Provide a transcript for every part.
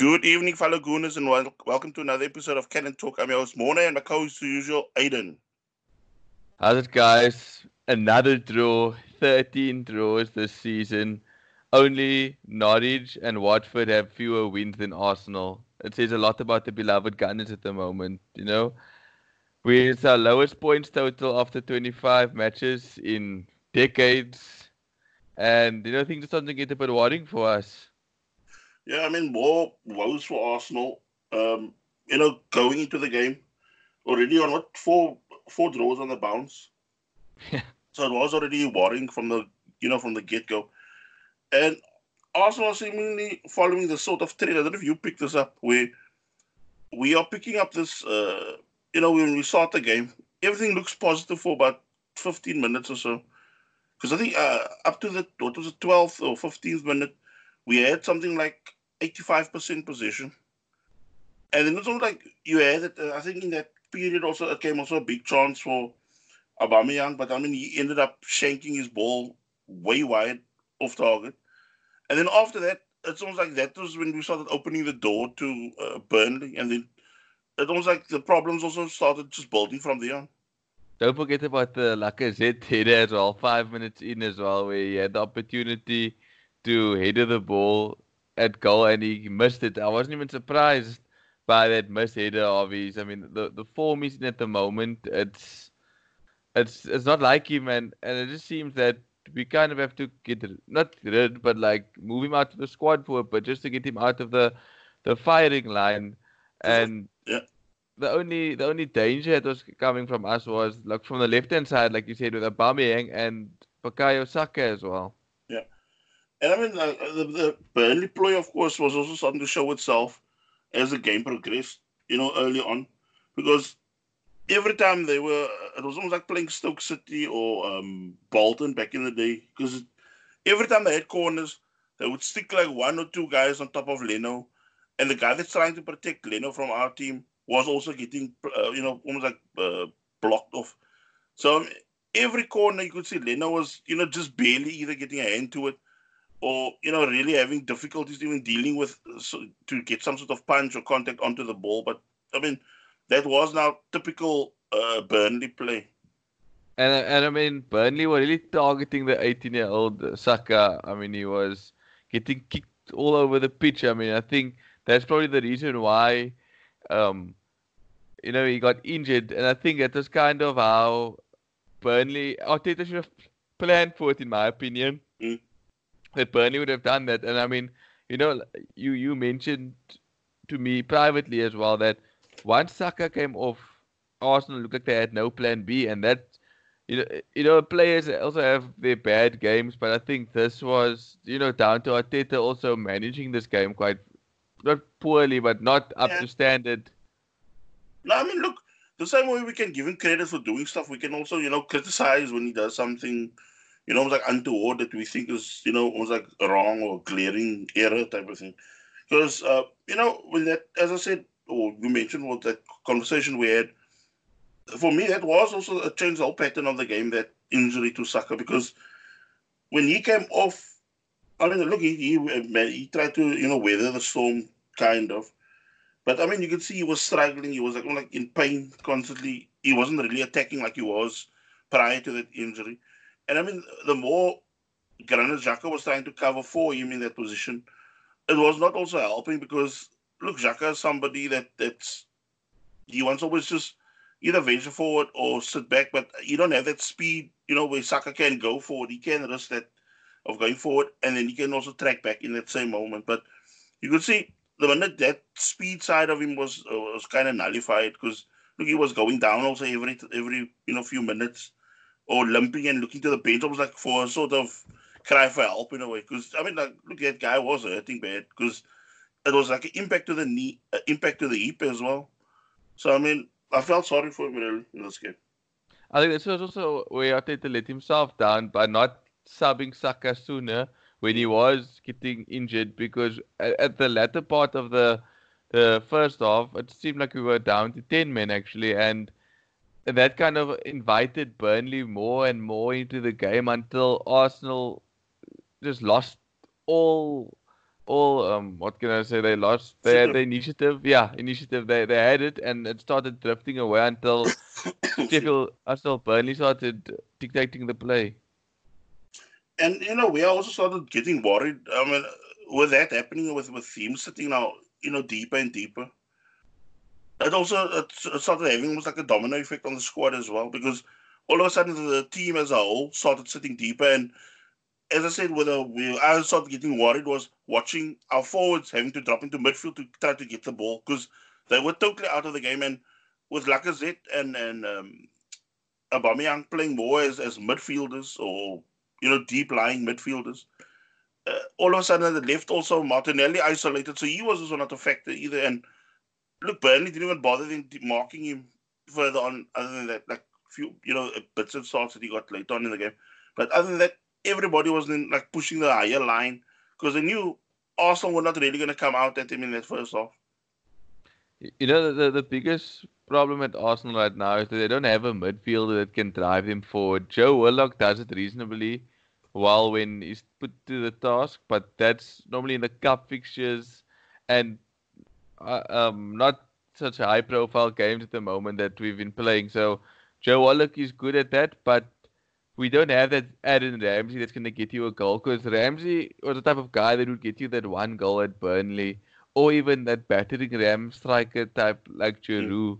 Good evening, fellow Gooners, and wel- welcome to another episode of Cannon Talk. I'm your host, Mona, and my co-host, as usual, Aiden. How's it, guys? Another draw, 13 draws this season. Only Norwich and Watford have fewer wins than Arsenal. It says a lot about the beloved Gunners at the moment, you know. We it's our lowest points total after 25 matches in decades. And, you know, things are starting to get a bit worrying for us. Yeah, I mean, more woes for Arsenal. Um, you know, going into the game, already on what four four draws on the bounce. Yeah. So it was already worrying from the you know from the get go, and Arsenal seemingly following the sort of trend. I don't know if you picked this up, where we are picking up this. Uh, you know, when we start the game, everything looks positive for about fifteen minutes or so. Because I think uh, up to the what was it, twelfth or fifteenth minute, we had something like 85% possession. And then it's almost like you had it, uh, I think in that period also it came also a big chance for Aubameyang, but I mean he ended up shanking his ball way wide off target. And then after that, it's almost like that was when we started opening the door to uh, Burnley, and then it almost like the problems also started just building from there on. Don't forget about the Lacazette header as well, five minutes in as well, where he had the opportunity to header the ball at goal and he missed it. I wasn't even surprised by that missed header of his. I mean, the the form he's in at the moment, it's it's it's not like him, and and it just seems that we kind of have to get not rid, but like move him out to the squad for it, but just to get him out of the the firing line, and Yeah. the only the only danger that was coming from us was like from the left hand side, like you said, with Aubameyang and Bukayo Saka as well. And I mean, uh, the, the Burnley play, of course, was also starting to show itself as the game progressed, you know, early on. Because every time they were, it was almost like playing Stoke City or um, Bolton back in the day. Because every time they had corners, they would stick like one or two guys on top of Leno. And the guy that's trying to protect Leno from our team was also getting, uh, you know, almost like uh, blocked off. So um, every corner you could see Leno was, you know, just barely either getting a hand to it or you know really having difficulties even dealing with so, to get some sort of punch or contact onto the ball. But I mean, that was now typical uh, Burnley play. And and I mean, Burnley were really targeting the 18-year-old Saka. I mean, he was getting kicked all over the pitch. I mean, I think that's probably the reason why, um, you know, he got injured. And I think that was kind of how Burnley Arteta should have planned for it, in my opinion. Mm. That Burnley would have done that. And I mean, you know, you you mentioned to me privately as well that once Saka came off, Arsenal looked like they had no plan B, and that you know, you know, players also have their bad games, but I think this was, you know, down to Arteta also managing this game quite not poorly, but not up Yeah. to standard. No, I mean, look, the same way we can give him credit for doing stuff, we can also, you know, criticize when he does something, you know, like untoward that we think is, you know, almost like wrong or glaring error type of thing. Because, uh, you know, with that, as I said, or you mentioned what that conversation we had, for me, that was also a change the whole pattern of the game, that injury to Saka, because when he came off, I mean, look, he, he, he tried to, you know, weather the storm, kind of. But I mean, you could see he was struggling. He was like, like in pain constantly. He wasn't really attacking like he was prior to that injury. And I mean, the more Granit Xhaka was trying to cover for him in that position, it was not also helping because look, Xhaka is somebody that that's he wants always just either venture forward or sit back, but you don't have that speed, you know, where Saka can go forward. He can risk that of going forward, and then he can also track back in that same moment. But you could see the minute that speed side of him was was kind of nullified because look, he was going down also every every you know few minutes or limping and looking to the bench. almost like for a sort of cry for help in a way. Because I mean, like, look, that guy was hurting bad because it was like an impact to the knee, uh, impact to the hip as well. So I mean, I felt sorry for him really in this game. I think this was also where Arteta let himself down by not subbing Saka sooner when he was getting injured because at, at the latter part of the the first half it seemed like we were down to 10 men actually and that kind of invited Burnley more and more into the game until Arsenal just lost all all um what can I say? They lost they had the initiative. Yeah, initiative. They they had it and it started drifting away until Sheffield Arsenal Burnley started dictating the play. And you know, we also started getting worried. I mean, with that happening, with with teams sitting now, you know, deeper and deeper, it also it started having almost like a domino effect on the squad as well because all of a sudden the team as a whole started sitting deeper and as I said, whether we I started getting worried was watching our forwards having to drop into midfield to try to get the ball because they were totally out of the game. And with Lacazette and and um, Aubameyang playing more as, as midfielders or you know deep lying midfielders, uh, all of a sudden the left also Martinelli isolated, so he was also not a factor either. And look, Burnley didn't even bother in marking him further on, other than that, like few you know bits of starts that he got later on in the game. But other than that, everybody was in, like pushing the higher line because they knew Arsenal were not really going to come out at him in that first half. You know, the, the biggest problem at Arsenal right now is that they don't have a midfielder that can drive them forward. Joe Willock does it reasonably well when he's put to the task, but that's normally in the cup fixtures and uh, um, not such a high profile games at the moment that we've been playing. So Joe Willock is good at that, but we don't have that Aaron Ramsey that's going to get you a goal because Ramsey was the type of guy that would get you that one goal at Burnley or even that battering ram striker type like Giroud. Mm.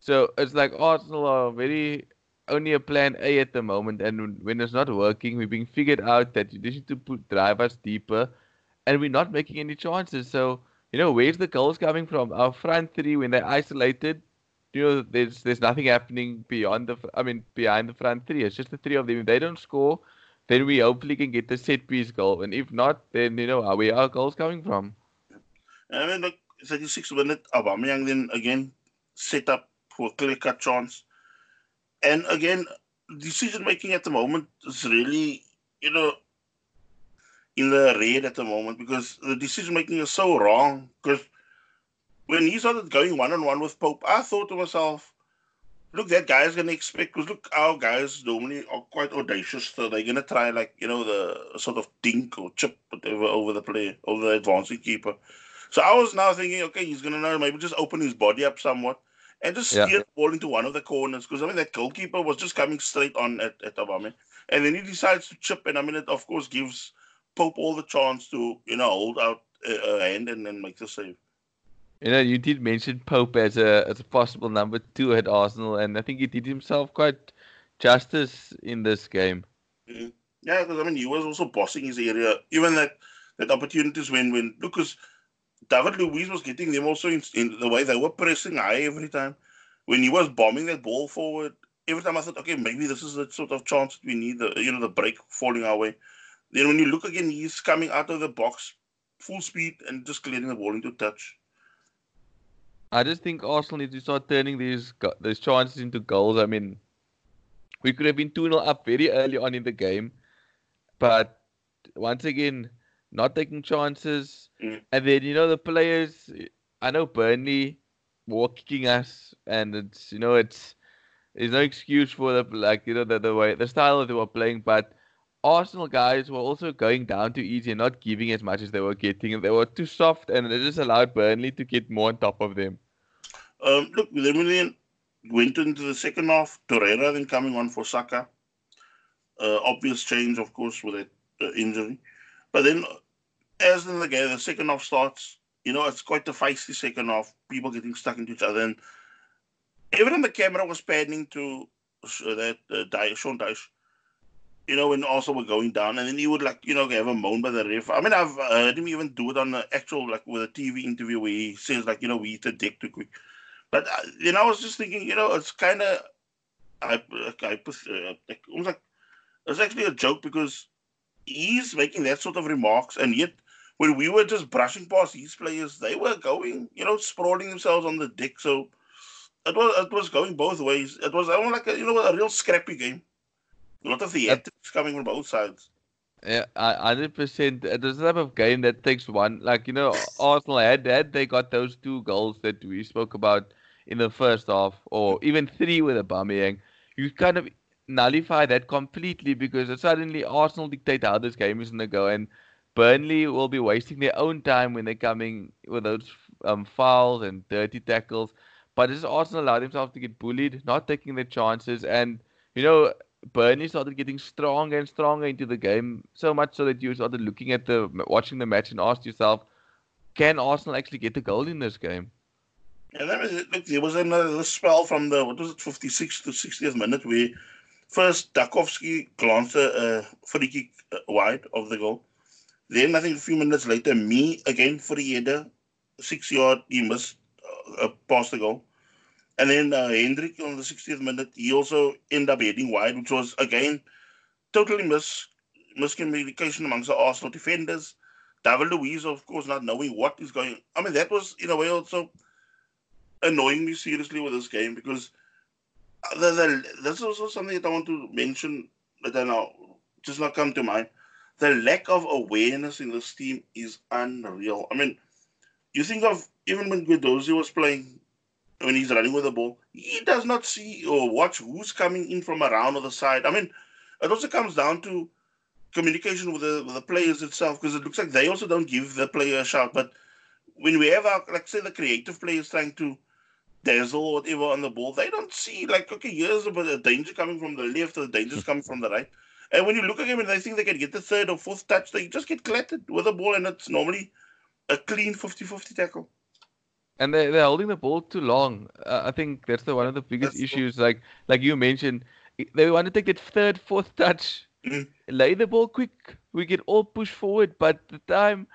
So it's like Arsenal are very only a plan A at the moment, and when it's not working, we're being figured out that you need to put drive us deeper, and we're not making any chances. So you know where's the goals coming from? Our front three when they're isolated, you know, there's there's nothing happening beyond the I mean behind the front three. It's just the three of them. If they don't score, then we hopefully can get the set piece goal. And if not, then you know where are our goals coming from. I mean, look, 36 minute Aubameyang then again set up for a clear cut chance, and again decision making at the moment is really you know in the red at the moment because the decision making is so wrong because when he started going one on one with Pope, I thought to myself, look, that guy's going to expect, because look, our guys normally are quite audacious, so they're going to try, like, you know, the sort of dink or chip, whatever, over the player, over the advancing keeper. So I was now thinking, okay, he's going to know, maybe just open his body up somewhat and just steer yeah. the ball into one of the corners, because, I mean, that goalkeeper was just coming straight on at, at Obama. And then he decides to chip, and I mean, it, of course, gives Pope all the chance to, you know, hold out a, hand and then make the save. You know, you did mention Pope as a as a possible number two at Arsenal, and I think he did himself quite justice in this game. Mm-hmm. Yeah, because I mean, he was also bossing his area. Even that that opportunities when when because David Luiz was getting them also in, in the way they were pressing high every time. When he was bombing that ball forward, every time I thought, okay, maybe this is the sort of chance we need. The you know the break falling our way. Then when you look again, he's coming out of the box full speed and just clearing the ball into touch. I just think Arsenal needs to start turning these these chances into goals. I mean, we could have been 2 0 up very early on in the game, but once again, not taking chances. Mm. And then, you know, the players, I know Burnley were kicking us, and it's, you know, it's, there's no excuse for the, like, you know, the, the way, the style that they were playing, but Arsenal guys were also going down too easy and not giving as much as they were getting. They were too soft, and it just allowed Burnley to get more on top of them. Um, look, then went into the second half. Torreira then coming on for Saka. Uh, obvious change, of course, with that uh, injury. But then, as in the game, the second half starts. You know, it's quite a feisty second half. People getting stuck into each other. And even the camera was panning to uh, that uh, Sean Dyche you know, when also were going down, and then he would like, you know, have a moan by the ref. I mean, I've heard him even do it on the actual, like, with a TV interview where he says, like, you know, we eat the dick too quick. But uh, you know, I was just thinking, you know, it's kind of, I, I, uh, almost like it's actually a joke because he's making that sort of remarks, and yet when we were just brushing past these players, they were going, you know, sprawling themselves on the dick. So it was it was going both ways. It was almost like a, you know a real scrappy game. A lot of the theatrics coming from both sides. Yeah, hundred percent. There's a type of game that takes one. Like you know, Arsenal had had they got those two goals that we spoke about in the first half, or even three with Aubameyang, you kind of nullify that completely because suddenly Arsenal dictate how this game is going to go, and Burnley will be wasting their own time when they're coming with those um, fouls and dirty tackles. But this Arsenal allowed themselves to get bullied, not taking their chances, and you know Burnley started getting stronger and stronger into the game, so much so that you started looking at the watching the match and asked yourself, can Arsenal actually get a goal in this game? And then look, there was another spell from the what was it, 56th to 60th minute where first Tarkowski glanced a uh, free kick uh, wide of the goal. Then I think a few minutes later, Mee again for the header, six yard, he missed uh, past the goal. And then uh, on the 60th minute, he also ended up heading wide, which was again totally mis miscommunication amongst the Arsenal defenders. David Luiz, of course, not knowing what is going. I mean, that was in a way also annoying me seriously with this game because the, the, that's also something that I want to mention that I know just not come to mind. The lack of awareness in this team is unreal. I mean, you think of even when Guendouzi was playing, when he's running with the ball, he does not see or watch who's coming in from around or the side. I mean, it also comes down to communication with the, with the players itself because it looks like they also don't give the player a shout. But when we have our, like, say, the creative players trying to dazzle or whatever on the ball, they don't see, like, okay, here's a danger coming from the left or the danger's coming from the right. And when you look at them and they think they can get the third or fourth touch, they just get clattered with the ball, and it's normally a clean 50 50 tackle. And they, they're holding the ball too long. Uh, I think that's the one of the biggest that's issues. Cool. Like like you mentioned, they want to take that third, fourth touch, mm. lay the ball quick. We get all push forward, but the time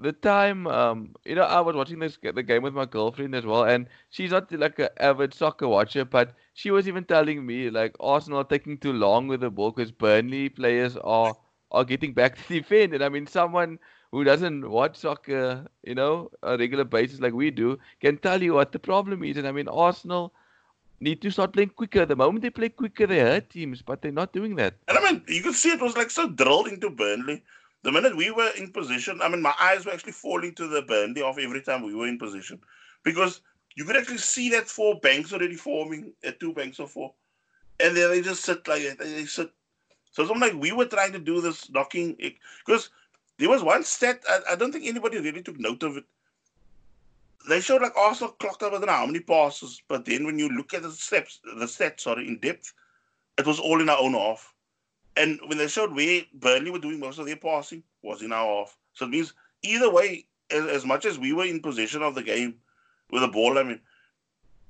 the time um you know I was watching this the game with my girlfriend as well and she's not like an avid soccer watcher but she was even telling me like Arsenal are taking too long with the ball because Burnley players are are getting back to defend and I mean someone who doesn't watch soccer you know a regular basis like we do can tell you what the problem is and I mean Arsenal need to start playing quicker the moment they play quicker they hurt teams but they're not doing that and I mean you could see it was like so drilled into Burnley the minute we were in position, I mean, my eyes were actually falling to the Burnley off every time we were in position because you could actually see that four banks already forming at two banks of four. And then they just sit like. They sit. So it's like we were trying to do this knocking eh, because there was one stat, I, I, don't think anybody really took note of it. They showed like Arsenal clocked up, I don't know how many passes, but then when you look at the steps, the stats, sorry, in depth, it was all in our own half. And when they showed where Burnley were doing most of their passing was in our half. So it means either way, as, as much as we were in possession of the game with the ball, I mean,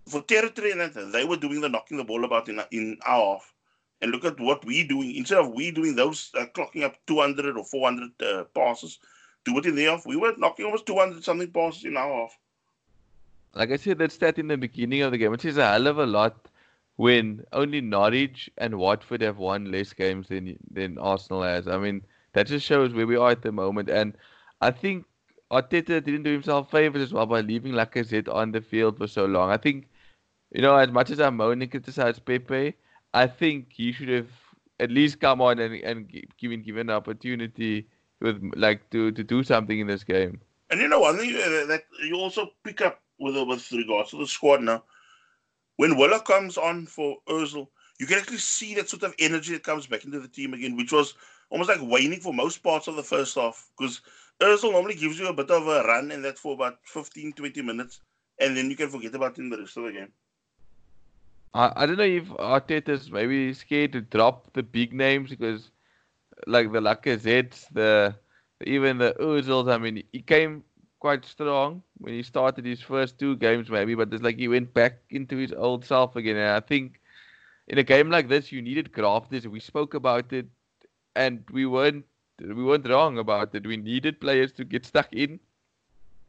for territory and that, they were doing the knocking the ball about in, in our half. And look at what we're doing. Instead of we doing those, uh, clocking up 200 or 400 uh, passes, to it in their half. We were knocking almost 200 something passes in our half. Like I said, that stat in the beginning of the game, which is a hell of a lot when only Norwich and Watford have won less games than than Arsenal has. I mean, that just shows where we are at the moment. And I think Arteta didn't do himself favors as well by leaving Lacazette on the field for so long. I think, you know, as much as I moan and criticize Pepe, I think he should have at least come on and and given given an opportunity with like to to do something in this game. And you know one thing that you also pick up with with regards to the squad now when Willock comes on for Ozil, you can actually see that sort of energy that comes back into the team again, which was almost like waning for most parts of the first half. Because Ozil normally gives you a bit of a run in that for about 15, 20 minutes, and then you can forget about him the rest of the game. I, I don't know if Arteta's maybe scared to drop the big names because, like the Lacazettes, the even the Ozils. I mean, he came quite strong when he started his first two games, maybe, but it's like he went back into his old self again. And I think in a game like this, you needed grafters. We spoke about it, and we weren't we weren't wrong about it. We needed players to get stuck in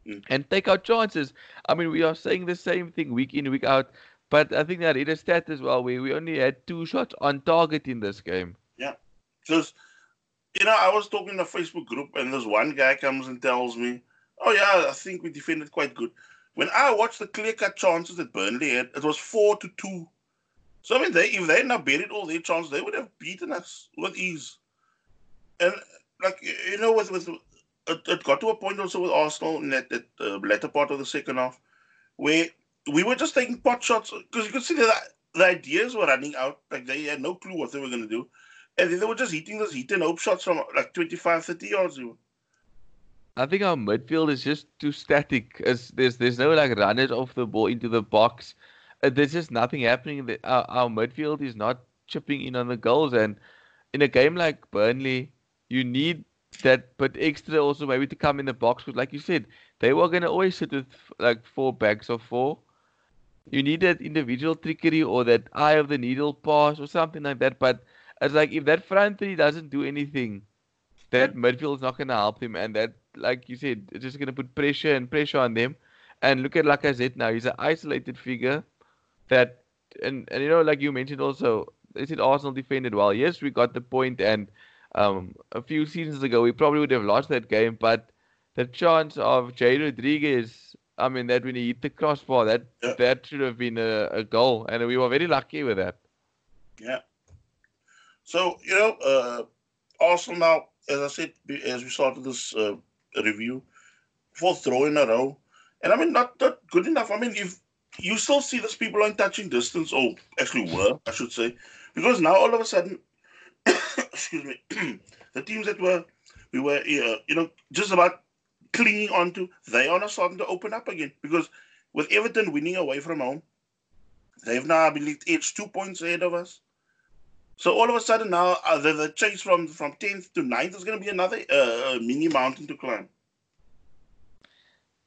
mm. and take our chances. I mean, we are saying the same thing week in week out, but I think that it is stat as well. We we only had two shots on target in this game. Yeah, because you know I was talking in a Facebook group, and this one guy comes and tells me Oh yeah, I think we defended quite good. When I watched the clear-cut chances that Burnley had, it was four to two. So I mean, they if they had not buried all their chances, they would have beaten us with ease. And like you know, with with it, it got to a point also with Arsenal in that, that uh, latter part of the second half where we were just taking pot shots because you could see that the ideas were running out. Like they had no clue what they were going to do. And then they were just hitting those hit and hope shots from like 25, 30 yards. I think our midfield is just too static. As there's there's no like runners off the ball into the box. Uh, there's just nothing happening. The, our, our midfield is not chipping in on the goals. And in a game like Burnley, you need that but extra also maybe to come in the box because like you said they were going to always sit with like four backs of four you need that individual trickery or that eye of the needle pass or something like that but it's like if that front three doesn't do anything that midfield is not going to help him and that like you said it's just going to put pressure and pressure on them. And look at Lacazette now he's an isolated figure that and, and you know like you mentioned also they said Arsenal defended well. Yes we got the point and um, a few seasons ago, we probably would have lost that game, but the chance of Jay Rodriguez, I mean, that when he hit the crossbar, that yeah. that should have been a, a, goal, and we were very lucky with that. Yeah. So you know, uh, Arsenal now, as I said, as we started this uh, review, fourth throw in a row, and I mean, not not good enough. I mean, if you still see these people on touching distance, or actually were, I should say, because now all of a sudden excuse me, the teams that were we were uh, you know just about clinging on to, they are now starting to open up again because with Everton winning away from home, they've now I believe edged two points ahead of us. So all of a sudden now uh, the, the chase from from tenth to 9th is going to be another uh, mini mountain to climb.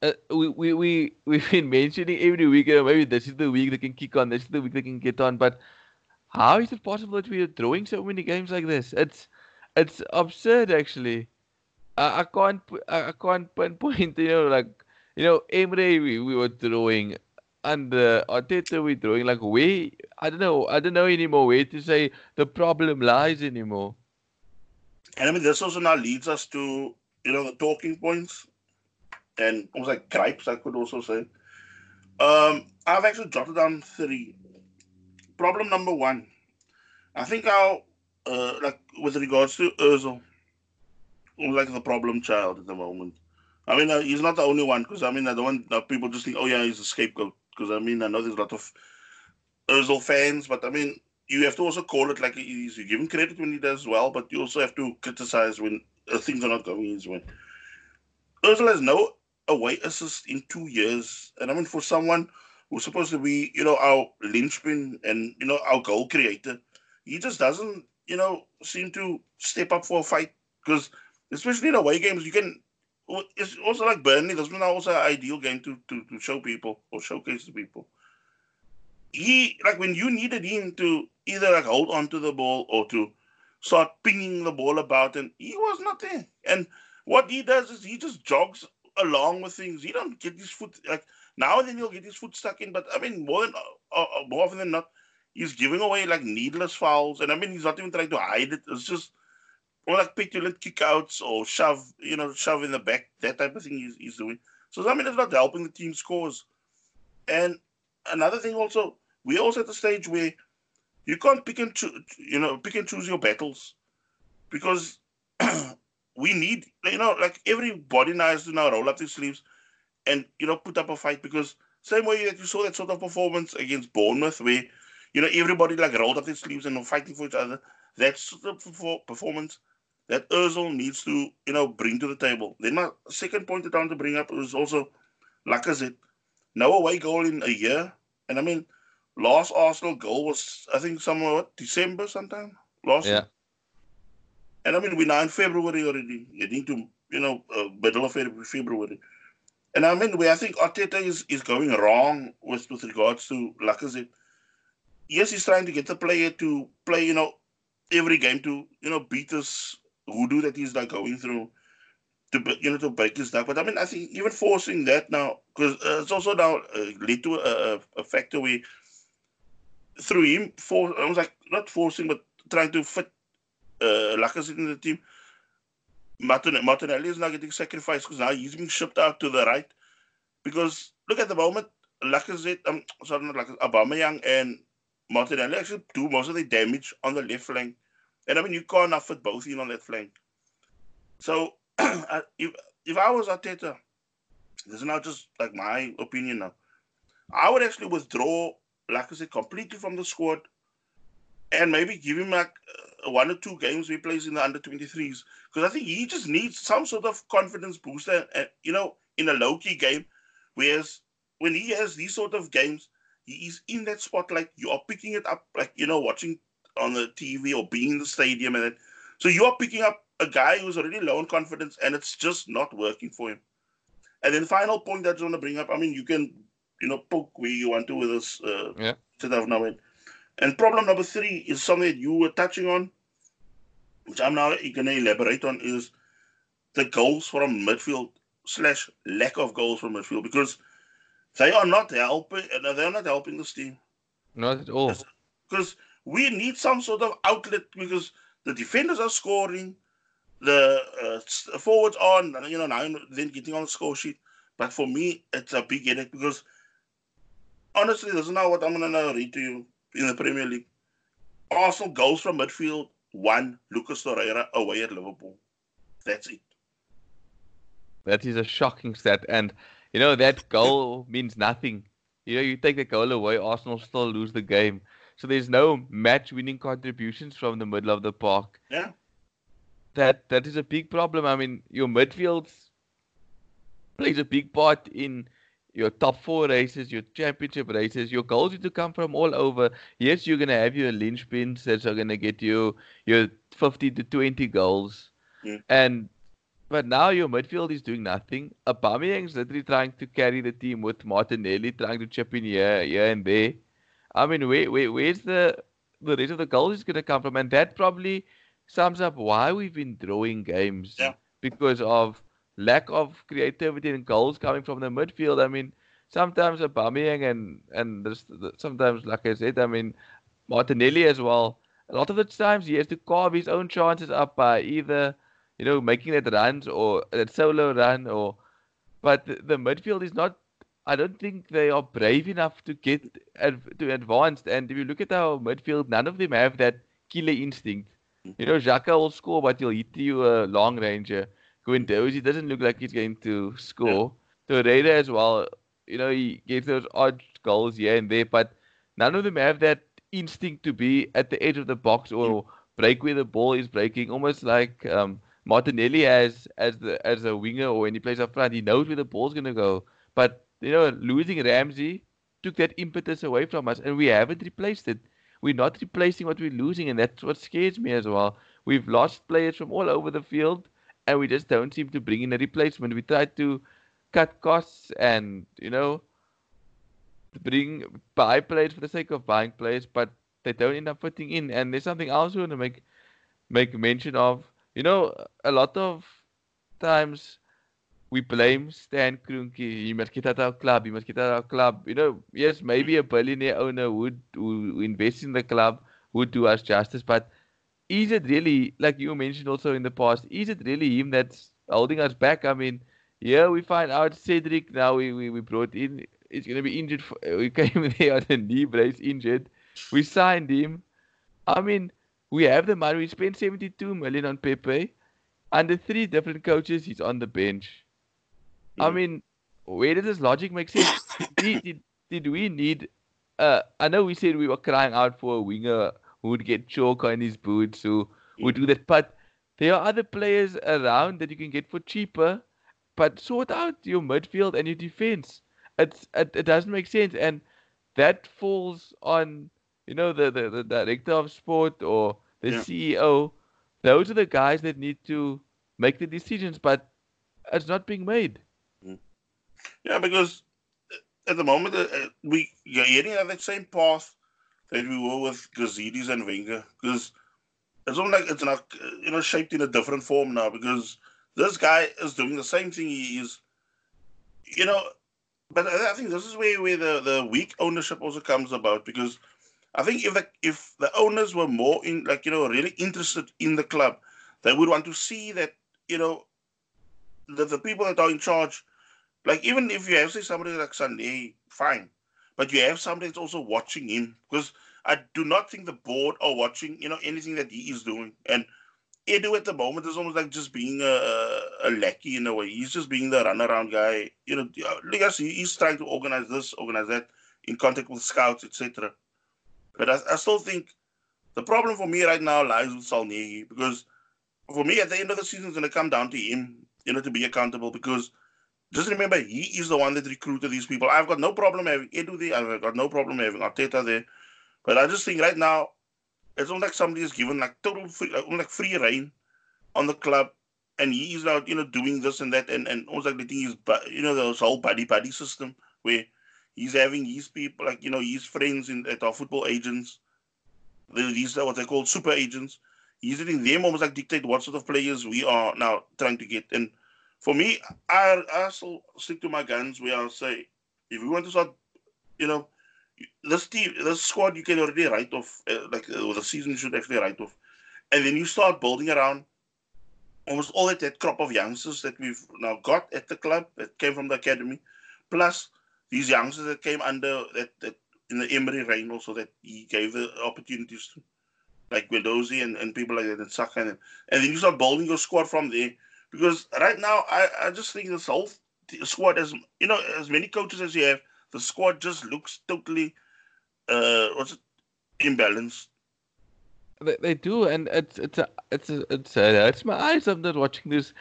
Uh, we, we, we, we've been mentioning every week, uh, maybe this is the week they can kick on, this is the week they can get on, but how is it possible that we are drawing so many games like this? It's it's absurd actually. I, can't I, can't pinpoint you know like you know Emery we, we were drawing and uh, Arteta we drawing like where I don't know I don't know anymore where to say the problem lies anymore. And I mean this also now leads us to you know the talking points and almost like gripes I could also say. Um, I've actually jotted down three problem number one, I think our uh, like with regards to Özil, like the problem child at the moment. I mean, uh, he's not the only one because I mean, I don't want uh, people just think, oh yeah, he's a scapegoat. Because I mean, I know there's a lot of Özil fans, but I mean, you have to also call it like you give him credit when he does well, but you also have to criticize when uh, things are not going his way. Özil has no away assist in two years, and I mean, for someone who's supposed to be, you know, our linchpin and, you know, our goal creator, he just doesn't, you know, seem to step up for a fight. Because, especially in away games, you can. It's also like Burnley. That's not also an ideal game to, to, to show people or showcase to people. He, like, when you needed him to either, like, hold on to the ball or to start pinging the ball about, and he was not there. And what he does is he just jogs along with things. He don't get his foot, like, now and then he'll get his foot stuck in, but I mean, more than uh, uh, more often than not, he's giving away like needless fouls, and I mean, he's not even trying to hide it. It's just more like petulant kickouts or shove, you know, shove in the back, that type of thing he's, he's doing. So I mean, it's not helping the team scores. And another thing also, we're also at the stage where you can't pick and choose, you know, pick and choose your battles because we need, you know, like everybody now has to now roll up their sleeves and you know put up a fight because same way that you saw that sort of performance against Bournemouth where you know everybody like rolled up their sleeves and were fighting for each other. That sort of performance that Özil needs to you know bring to the table. Then my second point that I want to bring up is also Lacazette. No away goal in a year, and I mean last Arsenal goal was I think somewhere what, December sometime last. Yeah. And I mean we're now in February already, getting to you know uh, middle of February. And I mean, where I think Arteta is, is going wrong with, with regards to Lacazette. Yes, he's trying to get the player to play, you know, every game to, you know, beat this hoodoo that he's like going through to, you know, to break his neck. But I mean, I think even forcing that now, because uh, it's also now uh, led to a, a factor where through him, for I was like not forcing, but trying to fit uh, Lacazette in the team Martin, Martinelli is now getting sacrificed because now he's being shipped out to the right. Because look at the moment, Lacazette, um, sorry, not Lacazette, Aubameyang and Martinelli actually do most of the damage on the left flank. And I mean, you can't fit both in on that flank. So if if I was Arteta, this is now just like my opinion now. I would actually withdraw like I said, completely from the squad and maybe give him like uh, one or two games we plays in the under 23s because I think he just needs some sort of confidence booster. And, you know, in a low key game, whereas when he has these sort of games, he is in that spotlight. You are picking it up, like you know, watching on the TV or being in the stadium, and then, so you are picking up a guy who's already low in confidence, and it's just not working for him. And then final point that I want to bring up. I mean, you can you know poke where you want to with this uh, yeah. now. And problem number three is something that you were touching on, which I'm now going to elaborate on, is the goals from midfield slash lack of goals from midfield because they are not helping. Uh, they're not helping this team. Not at all. Because we need some sort of outlet because the defenders are scoring, the uh, forwards on, you know, now then getting on the score sheet. But for me, it's a big headache because honestly, this is not what I'm going to read to you in the Premier League. Arsenal goals from midfield, one Lucas Torreira away at Liverpool. That's it. That is a shocking stat. And, you know, that goal means nothing. You know, you take the goal away, Arsenal still lose the game. So there's no match winning contributions from the middle of the park. Yeah. That that is a big problem. I mean, your midfield plays a big part in your top four races, your championship races, your goals need to come from all over. Yes, you're gonna have your linchpins that are gonna get you your 50 to 20 goals, mm. and but now your midfield is doing nothing. Aubameyang's literally trying to carry the team with Martinelli trying to chip in here, here and there. I mean, where, where where's the the rest of the goals is gonna come from? And that probably sums up why we've been drawing games yeah. because of lack of creativity and goals coming from the midfield. I mean, sometimes Aubameyang and and this, sometimes, like I said, I mean Martinelli as well. A lot of the times he has to carve his own chances up by either you know making that runs or that solo run or. But the, the midfield is not. I don't think they are brave enough to get to advanced. And if you look at our midfield, none of them have that killer instinct. You know, Xhaka will score, but he'll hit you a long ranger. Guendouzi doesn't look like he's going to score. Yeah. Torreira as well, you know, he gave those odd goals here and there, but none of them have that instinct to be at the edge of the box or break where the ball is breaking. Almost like um, Martinelli as as the as a winger or when he plays up front, he knows where the ball's gonna go. But you know, losing Ramsey took that impetus away from us, and we haven't replaced it. We're not replacing what we're losing, and that's what scares me as well. We've lost players from all over the field and we just don't seem to bring in a replacement. We try to cut costs and you know bring buy players for the sake of buying players, but they don't end up fitting in. And there's something else we want to make make mention of. You know, a lot of times we blame Stan Kroenke. He must get out our club. He must get out our club. You know, yes, maybe a billionaire owner would who invest in the club would do us justice, but is it really like you mentioned also in the past? Is it really him that's holding us back? I mean, yeah, we find out Cedric now we, we, we brought in. He's going to be injured. For, we came there on a knee brace, injured. We signed him. I mean, we have the money. We spent 72 million on Pepe. Under three different coaches, he's on the bench. I mean, where does this logic make sense? did, did, did we need? Uh, I know we said we were crying out for a winger who would get choke on his boots, who would do that. But there are other players around that you can get for cheaper. But sort out your midfield and your defense. It's, it, it doesn't make sense. And that falls on, you know, the, the, the director of sport or the yeah. CEO. Those are the guys that need to make the decisions, but it's not being made. Yeah, because at the moment, uh, uh we are heading on that same path that we were with Gazidis and Wenger because it's almost like it's not you know shaped in a different form now because this guy is doing the same thing he is you know but I think this is where, where the, the weak ownership also comes about because I think if the if the owners were more in like you know really interested in the club, they would want to see that you know the, the people that are in charge, like even if you have say somebody like Sunday, fine, but you have somebody that's also watching him because I do not think the board are watching, you know, anything that he is doing. And Edu at the moment is almost like just being a, a lackey in a way. He's just being the runaround guy. You know, uh, like I see, he's trying to organize this, organize that, in contact with scouts, etc. But I, I still think The problem for me right now lies with Sanllehi because for me, at the end of the season, it's going to come down to him, you know, to be accountable because just remember, he is the one that recruited these people. I've got no problem having Edu there. I've got no problem having Arteta there. But I just think right now, it's almost like somebody is given like total free, like, like free reign on the club. And he is now, you know, doing this and that and, and almost like letting his, you know, this whole buddy buddy system where he's having his people, like, you know, his friends in at our football agents. These are what they call super agents. He's letting them almost like dictate what sort of players we are now trying to get. And for me, I I still stick to my guns where I'll say if we want to start, you know, this team, this squad, you can already write off. Uh, like uh, the season should actually write off, and then you start building around almost all that, that crop of youngsters that we've now got at the club that came from the academy, plus these youngsters that came under that, that in the Emery reign also that he gave the opportunities to, like Guendouzi and, and people like that and Saka and, and then you start building your squad from there because right now, I, I just think this whole squad, as you know, as many coaches as you have, the squad just looks totally, uh, what's it, imbalanced. They, they do, and it's it's a, it's a, it's a, it hurts my eyes. I'm not watching this.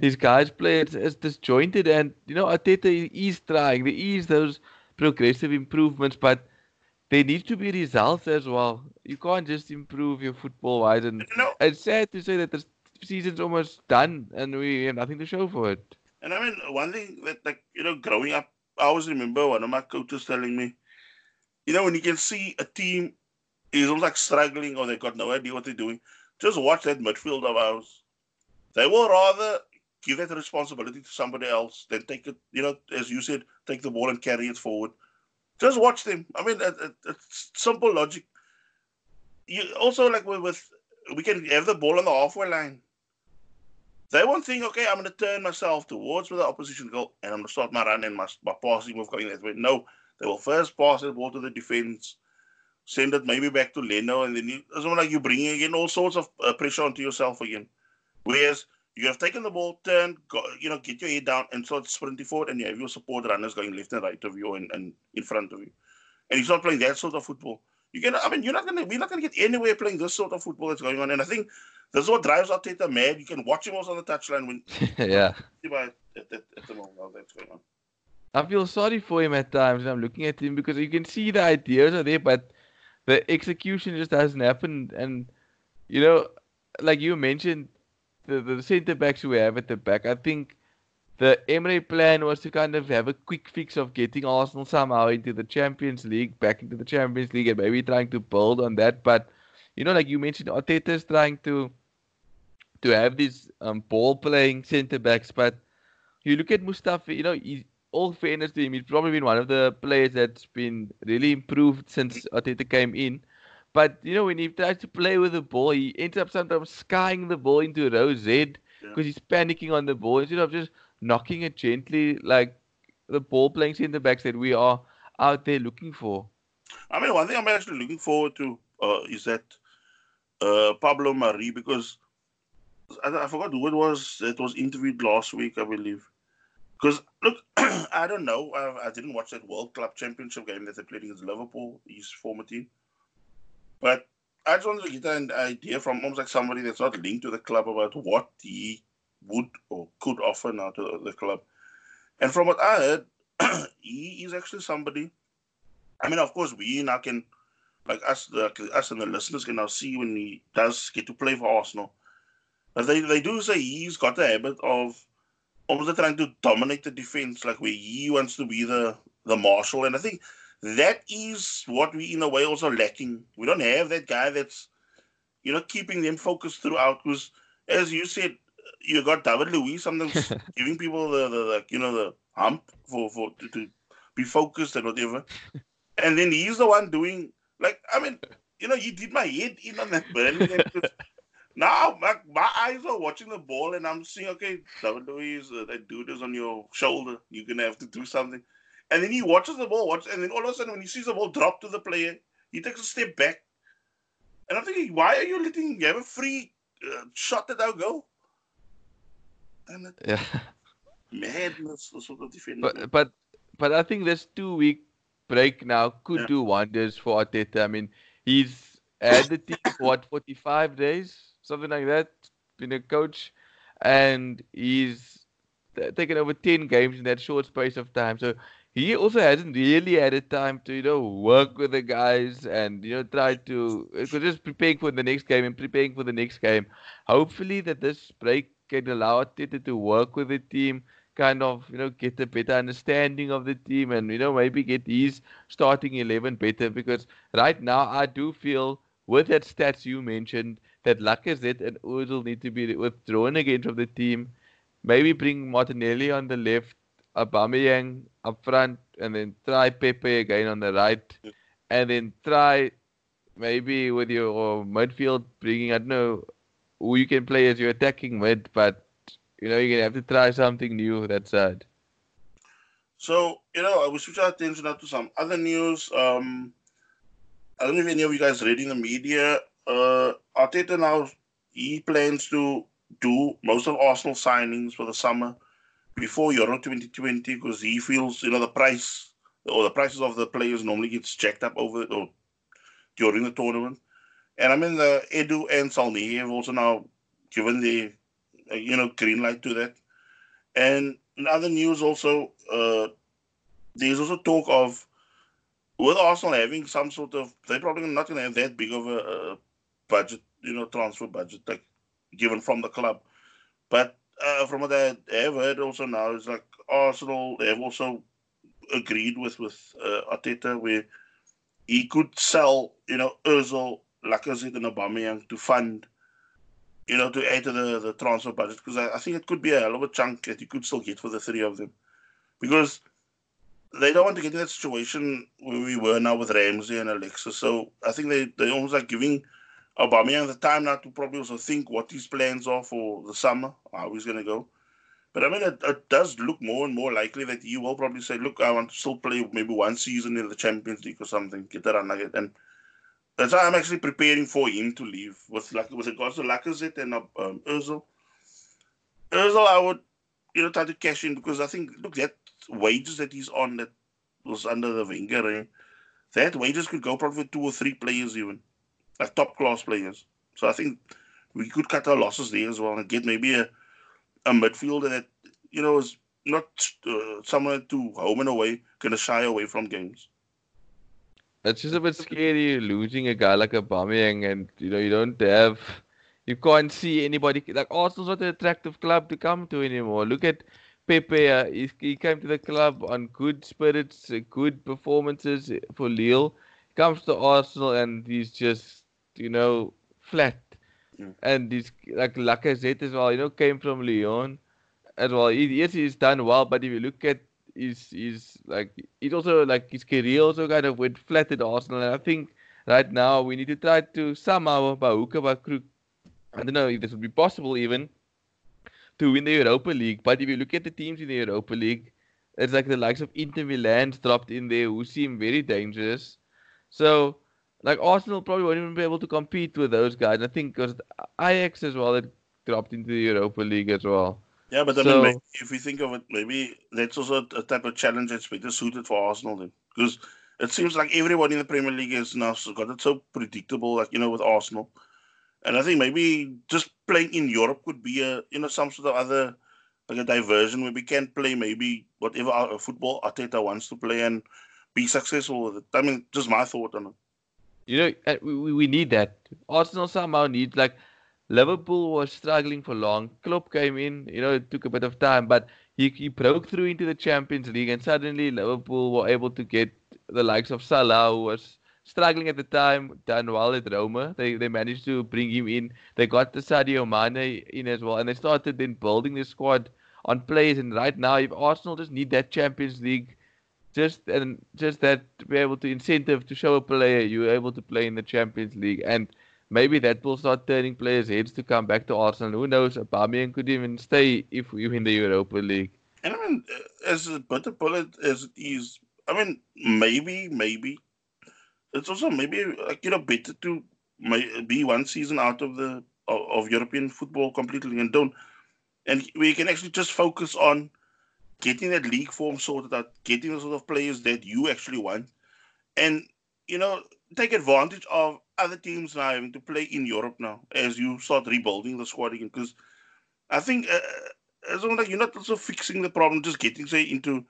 These guys play. It's, it's disjointed, and you know, Arteta is trying. There is those progressive improvements, but there need to be results as well. You can't just improve your football wise, and it's sad to say that there's season's almost done and we have nothing to show for it. and I mean, one thing that, like, you know, growing up, I always remember one of my coaches telling me, you know, when you can see a team is almost like struggling or they got no idea what they're doing, just watch that midfield of ours. They will rather give that responsibility to somebody else than take it, you know, as you said, take the ball and carry it forward. Just watch them. I mean, it, it, it's simple logic. You also like with, with we can have the ball on the halfway line. They won't think, okay, I'm going to turn myself towards where the opposition go, and I'm going to start my run and my, my passing move going that way. No, they will first pass the ball to the defense, send it maybe back to Leno, and then you, it's like you're bringing again all sorts of uh, pressure onto yourself again. Whereas you have taken the ball, turn, go, you know, get your head down and start sprinting forward, and you have your support runners going left and right of you and, and in front of you. And he's not playing that sort of football. You can, I mean, you're not gonna, we're not gonna get anywhere playing this sort of football that's going on. And I think this is what drives Arteta mad. You can watch him also on the touchline when yeah. at, at, at the moment that's going on. I feel sorry for him at times. I'm looking at him because you can see the ideas are there, but the execution just hasn't happened. And you know, like you mentioned, the the centre backs we have at the back. I think the Emery plan was to kind of have a quick fix of getting Arsenal somehow into the Champions League, back into the Champions League, and maybe trying to build on that. But you know, like you mentioned, Arteta is trying to to have these um, ball playing centre backs, but you look at Mustafi, you know, he's all fairness to him, he's probably been one of the players that's been really improved since Arteta came in. But you know, when he tries to play with the ball, he ends up sometimes skying the ball into row Z because Yeah. he's panicking on the ball instead of just knocking it gently like the ball playing centre backs that we are out there looking for. I mean, one thing I'm actually looking forward to uh, is that uh, Pablo Marí because I, I forgot who it was that was interviewed last week, I believe. Because look, I don't know. I, I didn't watch that World Club Championship game that they played against Liverpool, his former team. But I just wanted to get an idea from almost like somebody that's not linked to the club about what he would or could offer now to the, club. And from what I heard, he is actually somebody. I mean, of course, we now can, like us, the, us and the listeners can now see when he does get to play for Arsenal. But they, they do say he's got the habit of almost trying to dominate the defense, like where he wants to be the the marshal. And I think that is what we, in a way, also lacking. We don't have that guy that's, you know, keeping them focused throughout. Because, as you said, you got David Luiz sometimes giving people the, the, the you know the hump for for to, to be focused and whatever. And then he's the one doing like I mean, you know, he did my head in on that 'cause now my, my eyes are watching the ball and I'm seeing okay, David Luiz, uh, that dude is on your shoulder. You're gonna have to do something. And then he watches the ball, watch, and then all of a sudden when he sees the ball drop to the player, he takes a step back. And I'm thinking, why are you letting him have a free uh, shot at our goal? And it, Yeah. madness, the sort of defender. But but but I think this two week break now could Yeah. do wonders for Arteta. I mean, he's had the team for what 45 days, something like that, been a coach, and he's taken over 10 games in that short space of time. So he also hasn't really had a time to you know work with the guys and you know try to just preparing for the next game and preparing for the next game. Hopefully that this break can allow Arteta to work with the team, kind of you know get a better understanding of the team and you know maybe get his starting eleven better. Because right now I do feel with that stats you mentioned that Lacazette and Ozil need to be withdrawn again from the team. Maybe bring Martinelli on the left Aubameyang up front, and then try Pepe again on the right, and then try maybe with your midfield bringing I don't know who you can play as your attacking mid, but you know you're gonna have to try something new that side. So you know, I we switch our attention now to some other news. Um, I don't know if any of you guys reading the media. Uh, Arteta now he plans to do most of Arsenal signings for the summer before Euro 2020 because he feels you know the price or the prices of the players normally gets jacked up over or during the tournament. And I mean the Edu and Sanllehi have also now given the uh, you know green light to that. And in other news also, uh, there's also talk of with Arsenal having some sort of they're probably not going to have that big of a, a budget, you know, transfer budget like given from the club. But uh, from what I have heard also now is like Arsenal have also agreed with with uh, where he could sell you know Özil, Lacazette, and Aubameyang to fund you know to add to the the transfer budget because I, I think it could be a hell of a chunk that you could still get for the three of them because they don't want to get in that situation where we were now with Ramsey and Alexis. So I think they they almost like giving Aubameyang the time now to probably also think what his plans are for the summer, how he's going to go. But I mean, it, it, does look more and more likely that he will probably say, "Look, I want to still play maybe one season in the Champions League or something, get that nugget." And that's why I'm actually preparing for him to leave with like with regards to Lacazette and um, Özil. Özil, I would you know try to cash in because I think look that wages that he's on that was under the Wenger, eh? that wages could go probably for two or three players even like top class players. So I think we could cut our losses there as well and get maybe a, a midfielder that you know is not uh, someone to home and away gonna shy away from games. It's just a bit scary losing a guy like Aubameyang, and you know you don't have, you can't see anybody like Arsenal's not an attractive club to come to anymore. Look at Pepe, uh, he, he came to the club on good spirits, uh, good performances for Lille. He comes to Arsenal and he's just you know, flat. Mm. And he's like Lacazette as well, you know, came from Lyon as well. He, yes, he's done well, but if you look at his, his like, he's also like his career also kind of went flat at Arsenal. And I think right now we need to try to somehow, by hook or by crook, I don't know if this would be possible even, to win the Europa League. But if you look at the teams in the Europa League, it's like the likes of Inter Milan dropped in there who seem very dangerous. So like Arsenal probably won't even be able to compete with those guys. I think because Ajax as well had dropped into the Europa League as well. Yeah, but I so, mean, if we think of it, maybe that's also a type of challenge that's better suited for Arsenal then, because it seems like everybody in the Premier League has now got it so predictable, like you know, with Arsenal. And I think maybe just playing in Europe could be a you know some sort of other like a diversion where we can play maybe whatever our, football Arteta wants to play and be successful with it. I mean, just my thought on it. You know, uh, we, we need that. Arsenal somehow needs like Liverpool was struggling for long. Klopp came in, you know, it took a bit of time, but he, he broke through into the Champions League, and suddenly Liverpool were able to get the likes of Salah, who was struggling at the time, done well at Roma. They they managed to bring him in. They got the Sadio Mane in as well, and they started then building the squad on players. And right now, if Arsenal just need that Champions League just and just that to be able to incentive to show a player you're able to play in the Champions League and maybe that will start turning players' heads to come back to Arsenal. Who knows? Aubameyang could even stay if we win the Europa League. And I mean, as a bullet as it is, I mean, maybe, maybe it's also maybe like you know better to be one season out of the of, of European football completely and don't, and we can actually just focus on getting that league form sorted out, getting the sort of players that you actually want. And, you know, take advantage of other teams now having to play in Europe now as you start rebuilding the squad again. Because I think uh, as long as you're not also fixing the problem, just getting say into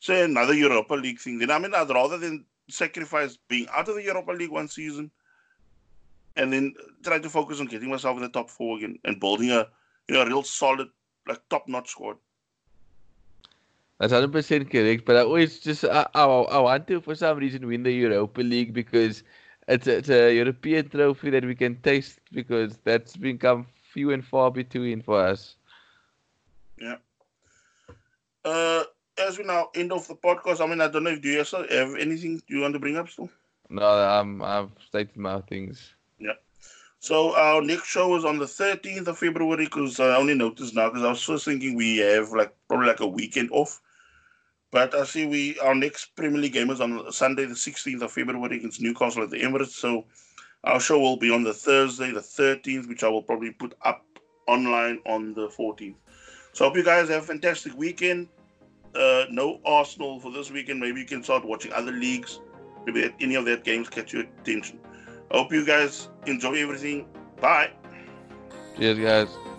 say another Europa League thing. Then I mean, I'd rather than sacrifice being out of the Europa League one season and then try to focus on getting myself in the top four again and building a you know a real solid like top notch squad. That's hundred percent correct. But I always just I, I, I want to for some reason win the Europa League because it's a, it's a European trophy that we can taste because that's become few and far between for us. Yeah. Uh, as we now end of the podcast, I mean, I don't know if do you have anything you want to bring up still? No, I'm I've stated my things. Yeah. So our next show is on the 13th of February because I only noticed now because I was first thinking we have like probably like a weekend off. But I see we our next Premier League game is on Sunday, the 16th of February against Newcastle at the Emirates. So our show will be on the Thursday, the 13th, which I will probably put up online on the 14th. So I hope you guys have a fantastic weekend. Uh, no Arsenal for this weekend. Maybe you can start watching other leagues. Maybe any of that games catch your attention. I hope you guys enjoy everything. Bye. Cheers, guys.